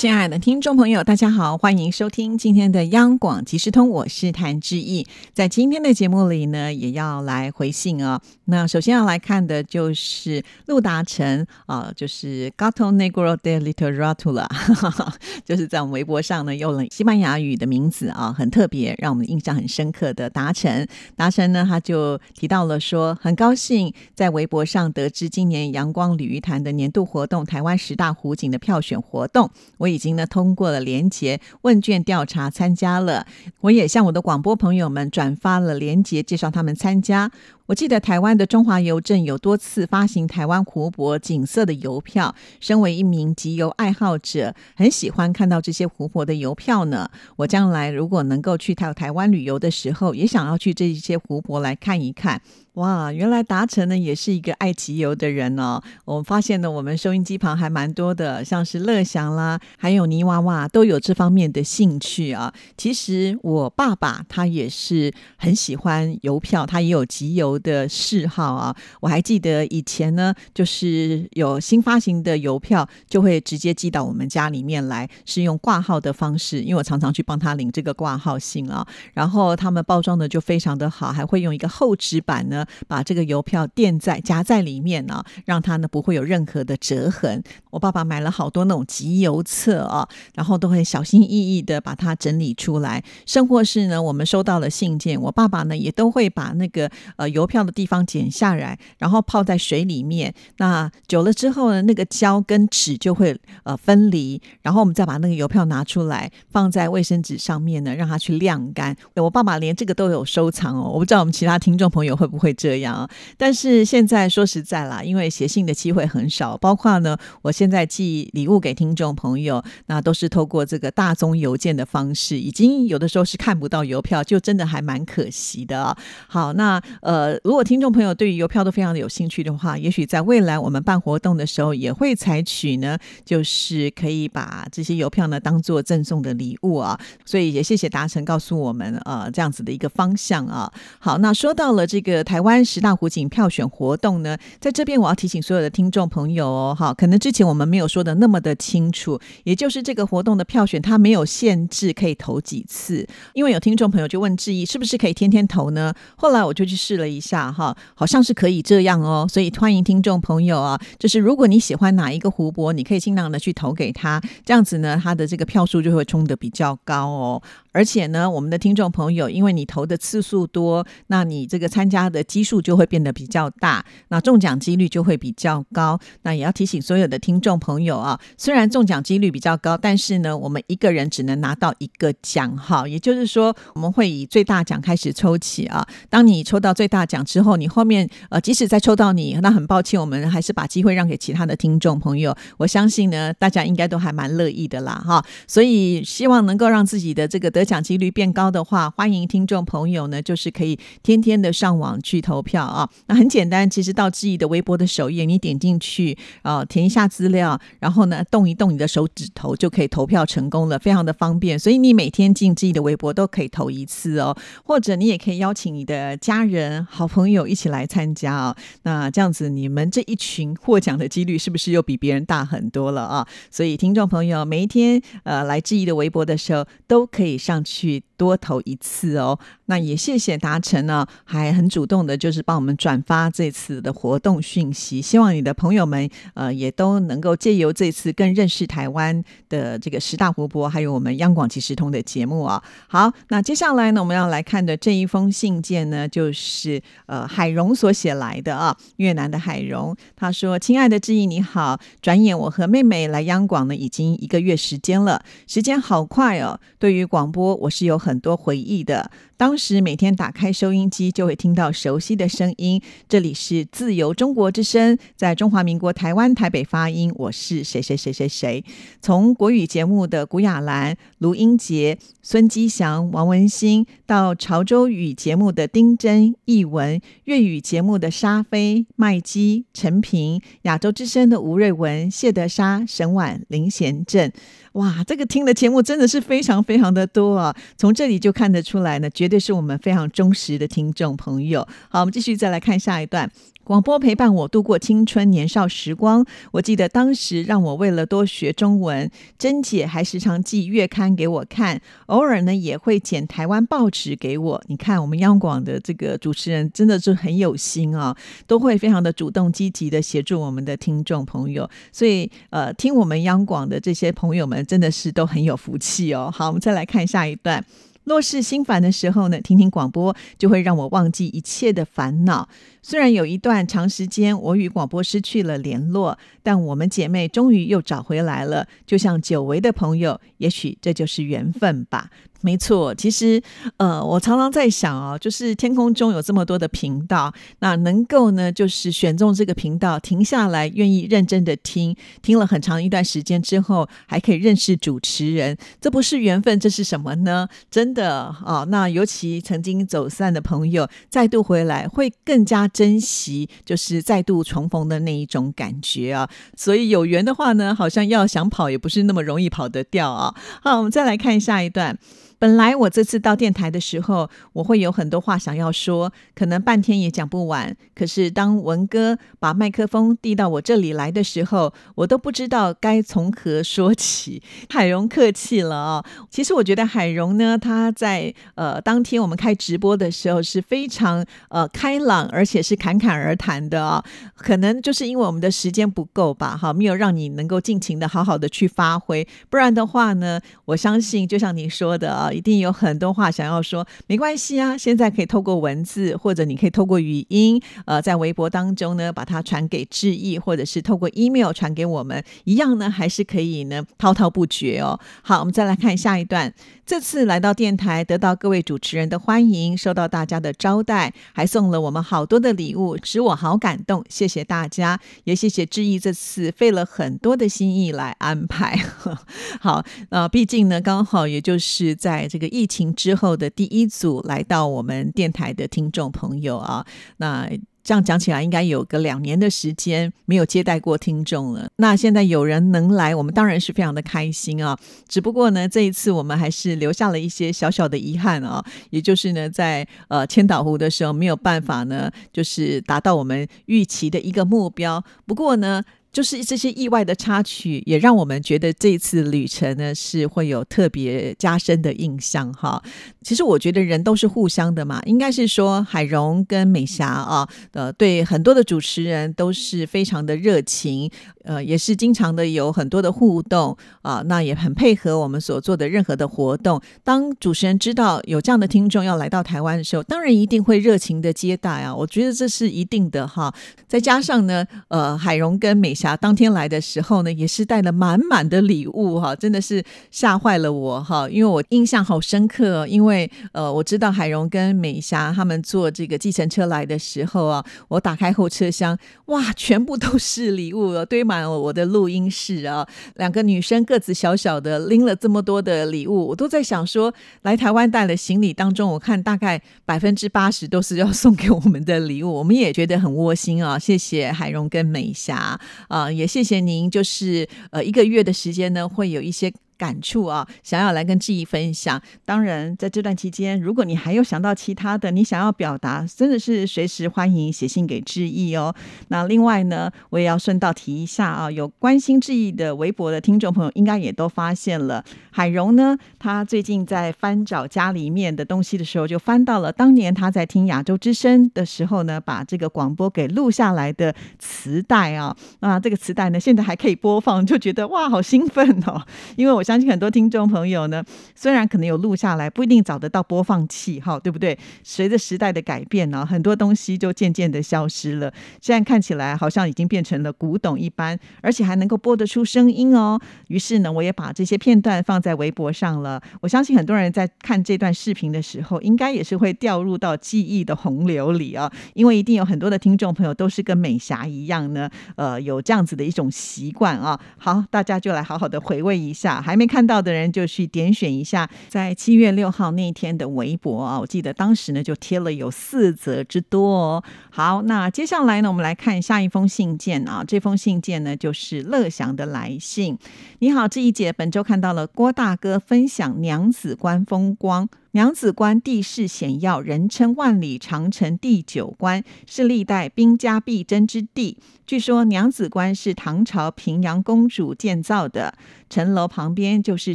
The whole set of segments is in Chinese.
亲爱的听众朋友，大家好，欢迎收听今天的央广即时通，我是谭志毅。在今天的节目里呢，也要来回信啊。那首先要来看的就是陆达成啊，就是 Gato Negro de Literatura，就是在我们微博上呢用了西班牙语的名字啊，很特别，让我们印象很深刻的达成。达成呢，他就提到了说，很高兴在微博上得知今年阳光鲤鱼潭的年度活动——台湾十大湖景的票选活动，我。已经呢通过了连结问卷调查参加了，我也向我的广播朋友们转发了连结，介绍他们参加。我记得台湾的中华邮政有多次发行台湾湖泊景色的邮票，身为一名集邮爱好者，很喜欢看到这些湖泊的邮票呢。我将来如果能够去台台湾旅游的时候，也想要去这些湖泊来看一看。哇，原来达成呢也是一个爱集邮的人哦。我发现呢，我们收音机旁还蛮多的，像是乐祥啦，还有泥娃娃都有这方面的兴趣啊。其实我爸爸他也是很喜欢邮票，他也有集邮的嗜好啊。我还记得以前呢，就是有新发行的邮票，就会直接寄到我们家里面来，是用挂号的方式，因为我常常去帮他领这个挂号信啊。然后他们包装的就非常的好，还会用一个厚纸板呢。把这个邮票垫在夹在里面呢，让它呢不会有任何的折痕。我爸爸买了好多那种集邮册啊，然后都会小心翼翼的把它整理出来。生活室呢，我们收到了信件，我爸爸呢也都会把那个呃邮票的地方剪下来，然后泡在水里面。那久了之后呢，那个胶跟纸就会呃分离，然后我们再把那个邮票拿出来，放在卫生纸上面呢，让它去晾干。我爸爸连这个都有收藏哦，我不知道我们其他听众朋友会不会这样。但是现在说实在啦，因为写信的机会很少，包括呢我。现在寄礼物给听众朋友，那都是透过这个大宗邮件的方式，已经有的时候是看不到邮票，就真的还蛮可惜的。好，那呃，如果听众朋友对于邮票都非常的有兴趣的话，也许在未来我们办活动的时候，也会采取呢，就是可以把这些邮票呢当做赠送的礼物啊。所以也谢谢达成告诉我们呃这样子的一个方向啊。好，那说到了这个台湾十大湖景票选活动呢，在这边我要提醒所有的听众朋友哦，哈，可能之前。我们没有说的那么的清楚，也就是这个活动的票选，它没有限制可以投几次。因为有听众朋友就问质疑，是不是可以天天投呢？后来我就去试了一下，下哈，好像是可以这样哦。所以欢迎听众朋友啊，就是如果你喜欢哪一个湖泊，你可以尽量的去投给他，这样子呢，他的这个票数就会冲的比较高哦。而且呢，我们的听众朋友，因为你投的次数多，那你这个参加的基数就会变得比较大，那中奖几率就会比较高。那也要提醒所有的听。众朋友啊，虽然中奖几率比较高，但是呢，我们一个人只能拿到一个奖哈。也就是说，我们会以最大奖开始抽起啊。当你抽到最大奖之后，你后面呃，即使再抽到你，那很抱歉，我们还是把机会让给其他的听众朋友。我相信呢，大家应该都还蛮乐意的啦哈。所以希望能够让自己的这个得奖几率变高的话，欢迎听众朋友呢，就是可以天天的上网去投票啊。那很简单，其实到志毅的微博的首页，你点进去啊，填一下资。料，然后呢，动一动你的手指头就可以投票成功了，非常的方便。所以你每天进自己的微博都可以投一次哦，或者你也可以邀请你的家人、好朋友一起来参加哦。那这样子，你们这一群获奖的几率是不是又比别人大很多了啊？所以听众朋友，每一天呃来志毅的微博的时候，都可以上去多投一次哦。那也谢谢达成呢，还很主动的，就是帮我们转发这次的活动讯息。希望你的朋友们呃也都能。够借由这次更认识台湾的这个十大湖泊，还有我们央广即时通的节目啊。好，那接下来呢，我们要来看的这一封信件呢，就是呃海荣所写来的啊。越南的海荣他说：“亲爱的志毅你好，转眼我和妹妹来央广呢，已经一个月时间了，时间好快哦。对于广播，我是有很很多回忆的。当时每天打开收音机，就会听到熟悉的声音。这里是自由中国之声，在中华民国台湾台北发音。我是谁谁谁谁谁。从国语节目的古雅兰、卢英杰、孙基祥、王文兴，到潮州语节目的丁真、易文，粤语节目的沙飞、麦基、陈平，亚洲之声的吴瑞文、谢德沙、沈婉、林贤正。哇，这个听的节目真的是非常非常的多啊！从这里就看得出来呢，绝对是我们非常忠实的听众朋友。好，我们继续再来看下一段。广播陪伴我度过青春年少时光。我记得当时让我为了多学中文，珍姐还时常寄月刊给我看，偶尔呢也会剪台湾报纸给我。你看，我们央广的这个主持人真的是很有心啊，都会非常的主动积极的协助我们的听众朋友。所以，呃，听我们央广的这些朋友们真的是都很有福气哦。好，我们再来看下一段。若是心烦的时候呢，听听广播就会让我忘记一切的烦恼。虽然有一段长时间我与广播失去了联络，但我们姐妹终于又找回来了，就像久违的朋友。也许这就是缘分吧。没错，其实呃，我常常在想哦，就是天空中有这么多的频道，那能够呢，就是选中这个频道，停下来，愿意认真的听，听了很长一段时间之后，还可以认识主持人，这不是缘分，这是什么呢？真的哦，那尤其曾经走散的朋友再度回来，会更加珍惜，就是再度重逢的那一种感觉啊。所以有缘的话呢，好像要想跑也不是那么容易跑得掉啊。好，我们再来看下一段。本来我这次到电台的时候，我会有很多话想要说，可能半天也讲不完。可是当文哥把麦克风递到我这里来的时候，我都不知道该从何说起。海荣客气了啊，其实我觉得海荣呢，他在呃当天我们开直播的时候是非常呃开朗，而且是侃侃而谈的啊。可能就是因为我们的时间不够吧，哈，没有让你能够尽情的好好的去发挥。不然的话呢，我相信就像你说的啊一定有很多话想要说，没关系啊，现在可以透过文字，或者你可以透过语音，呃，在微博当中呢，把它传给志毅，或者是透过 email 传给我们，一样呢，还是可以呢，滔滔不绝哦。好，我们再来看下一段。这次来到电台，得到各位主持人的欢迎，受到大家的招待，还送了我们好多的礼物，使我好感动。谢谢大家，也谢谢志毅这次费了很多的心意来安排。好，那毕竟呢，刚好也就是在在这个疫情之后的第一组来到我们电台的听众朋友啊，那。这样讲起来，应该有个两年的时间没有接待过听众了。那现在有人能来，我们当然是非常的开心啊。只不过呢，这一次我们还是留下了一些小小的遗憾啊，也就是呢，在呃千岛湖的时候没有办法呢，就是达到我们预期的一个目标。不过呢。就是这些意外的插曲，也让我们觉得这次旅程呢是会有特别加深的印象哈。其实我觉得人都是互相的嘛，应该是说海荣跟美霞啊，呃，对很多的主持人都是非常的热情，呃，也是经常的有很多的互动啊，那也很配合我们所做的任何的活动。当主持人知道有这样的听众要来到台湾的时候，当然一定会热情的接待啊，我觉得这是一定的哈。再加上呢，呃，海荣跟美霞当天来的时候呢，也是带了满满的礼物哈，真的是吓坏了我哈，因为我印象好深刻，因为呃，我知道海荣跟美霞他们坐这个计程车来的时候啊，我打开后车厢，哇，全部都是礼物，堆满了我的录音室啊，两个女生个子小小的拎了这么多的礼物，我都在想说，来台湾带了行李当中，我看大概百分之八十都是要送给我们的礼物，我们也觉得很窝心啊，谢谢海荣跟美霞。啊，也谢谢您，就是呃一个月的时间呢，会有一些。感触啊，想要来跟志毅分享。当然，在这段期间，如果你还有想到其他的，你想要表达，真的是随时欢迎写信给志毅哦。那另外呢，我也要顺道提一下啊，有关心志毅的微博的听众朋友，应该也都发现了，海荣呢，他最近在翻找家里面的东西的时候，就翻到了当年他在听亚洲之声的时候呢，把这个广播给录下来的磁带啊。那这个磁带呢，现在还可以播放，就觉得哇，好兴奋哦，因为我。相信很多听众朋友呢，虽然可能有录下来，不一定找得到播放器，哈，对不对？随着时代的改变呢，很多东西就渐渐的消失了。现在看起来好像已经变成了古董一般，而且还能够播得出声音哦。于是呢，我也把这些片段放在微博上了。我相信很多人在看这段视频的时候，应该也是会掉入到记忆的洪流里啊，因为一定有很多的听众朋友都是跟美霞一样呢，呃，有这样子的一种习惯啊。好，大家就来好好的回味一下，还没看到的人就去点选一下，在七月六号那一天的微博啊，我记得当时呢就贴了有四则之多哦。好，那接下来呢，我们来看下一封信件啊，这封信件呢就是乐祥的来信。你好，这一节本周看到了郭大哥分享娘子关风光。娘子关地势险要，人称万里长城第九关，是历代兵家必争之地。据说娘子关是唐朝平阳公主建造的，城楼旁边就是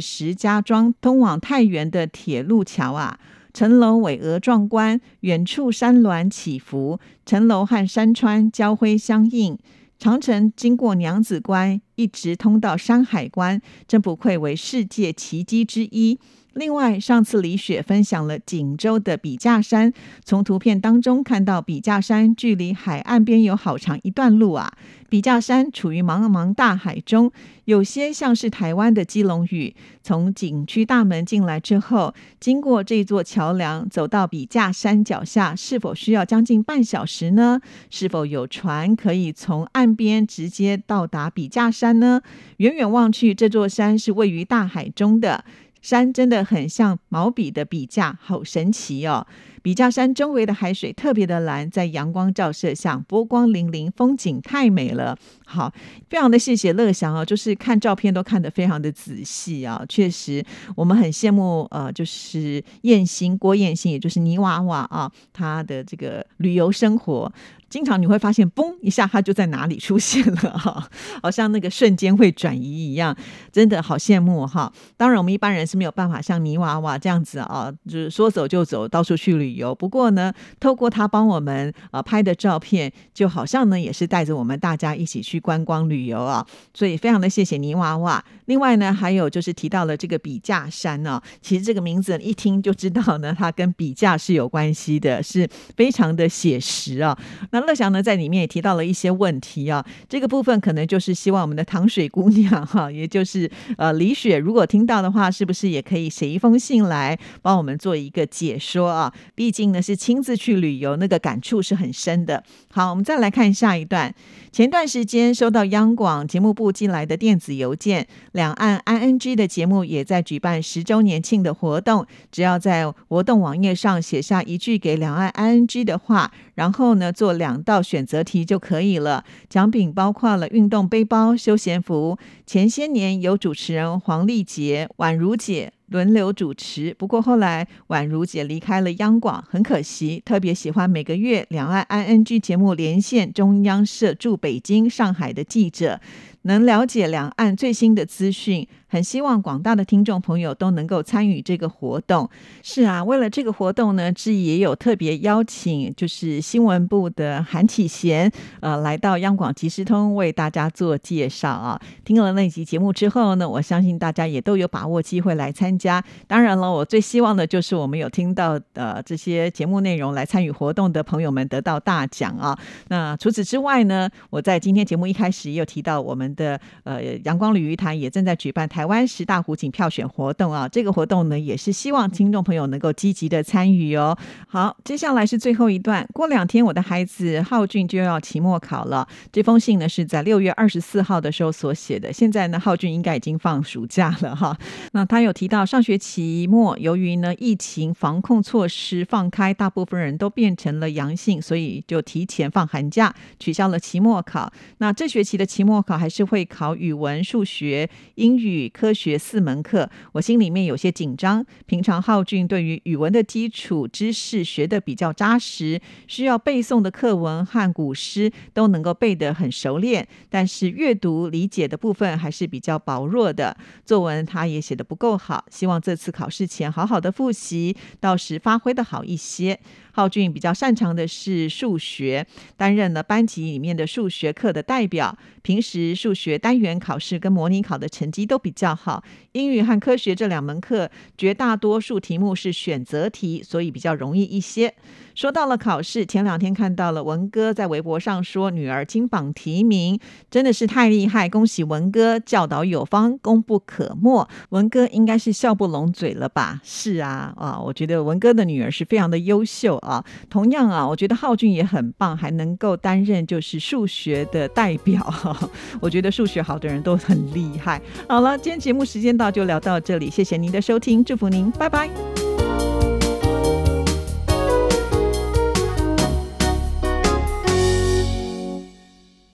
石家庄通往太原的铁路桥啊。城楼巍峨壮观，远处山峦起伏，城楼和山川交辉相映。长城经过娘子关，一直通到山海关，真不愧为世界奇迹之一。另外，上次李雪分享了锦州的笔架山，从图片当中看到笔架山距离海岸边有好长一段路啊。笔架山处于茫茫大海中，有些像是台湾的基隆屿。从景区大门进来之后，经过这座桥梁，走到笔架山脚下，是否需要将近半小时呢？是否有船可以从岸边直接到达笔架山呢？远远望去，这座山是位于大海中的。山真的很像毛笔的笔架，好神奇哦！笔架山周围的海水特别的蓝，在阳光照射下波光粼粼，风景太美了。好，非常的谢谢乐祥啊，就是看照片都看得非常的仔细啊。确实，我们很羡慕呃，就是燕兴郭燕兴，也就是泥娃娃啊，他的这个旅游生活。经常你会发现，嘣一下，它就在哪里出现了哈，好像那个瞬间会转移一样，真的好羡慕哈。当然，我们一般人是没有办法像泥娃娃这样子啊，就是说走就走，到处去旅游。不过呢，透过他帮我们啊拍的照片，就好像呢也是带着我们大家一起去观光旅游啊。所以非常的谢谢泥娃娃。另外呢，还有就是提到了这个笔架山呢，其实这个名字一听就知道呢，它跟笔架是有关系的，是非常的写实啊。那乐祥呢，在里面也提到了一些问题啊，这个部分可能就是希望我们的糖水姑娘哈，也就是呃李雪，如果听到的话，是不是也可以写一封信来帮我们做一个解说啊？毕竟呢是亲自去旅游，那个感触是很深的。好，我们再来看下一段。前段时间收到央广节目部寄来的电子邮件，两岸 ING 的节目也在举办十周年庆的活动。只要在活动网页上写下一句给两岸 ING 的话，然后呢做两道选择题就可以了。奖品包括了运动背包、休闲服。前些年有主持人黄丽杰、宛如姐。轮流主持，不过后来宛如姐离开了央广，很可惜。特别喜欢每个月两岸 ING 节目连线中央社驻北京、上海的记者。能了解两岸最新的资讯，很希望广大的听众朋友都能够参与这个活动。是啊，为了这个活动呢，志毅也有特别邀请，就是新闻部的韩启贤，呃，来到央广即时通为大家做介绍啊。听了那集节目之后呢，我相信大家也都有把握机会来参加。当然了，我最希望的就是我们有听到的这些节目内容来参与活动的朋友们得到大奖啊。那除此之外呢，我在今天节目一开始也有提到我们。的呃，阳光鲤鱼潭也正在举办台湾十大湖景票选活动啊！这个活动呢，也是希望听众朋友能够积极的参与哦。好，接下来是最后一段。过两天我的孩子浩俊就要期末考了，这封信呢是在六月二十四号的时候所写的。现在呢，浩俊应该已经放暑假了哈。那他有提到上学期末，由于呢疫情防控措施放开，大部分人都变成了阳性，所以就提前放寒假，取消了期末考。那这学期的期末考还是。会考语文、数学、英语、科学四门课，我心里面有些紧张。平常浩俊对于语文的基础知识学的比较扎实，需要背诵的课文和古诗都能够背得很熟练，但是阅读理解的部分还是比较薄弱的。作文他也写得不够好，希望这次考试前好好的复习，到时发挥的好一些。浩俊比较擅长的是数学，担任了班级里面的数学课的代表，平时数。学单元考试跟模拟考的成绩都比较好。英语和科学这两门课，绝大多数题目是选择题，所以比较容易一些。说到了考试，前两天看到了文哥在微博上说女儿金榜题名，真的是太厉害，恭喜文哥，教导有方，功不可没。文哥应该是笑不拢嘴了吧？是啊，啊，我觉得文哥的女儿是非常的优秀啊。同样啊，我觉得浩俊也很棒，还能够担任就是数学的代表。我觉得数学好的人都很厉害。好了，今天节目时间到，就聊到这里，谢谢您的收听，祝福您，拜拜。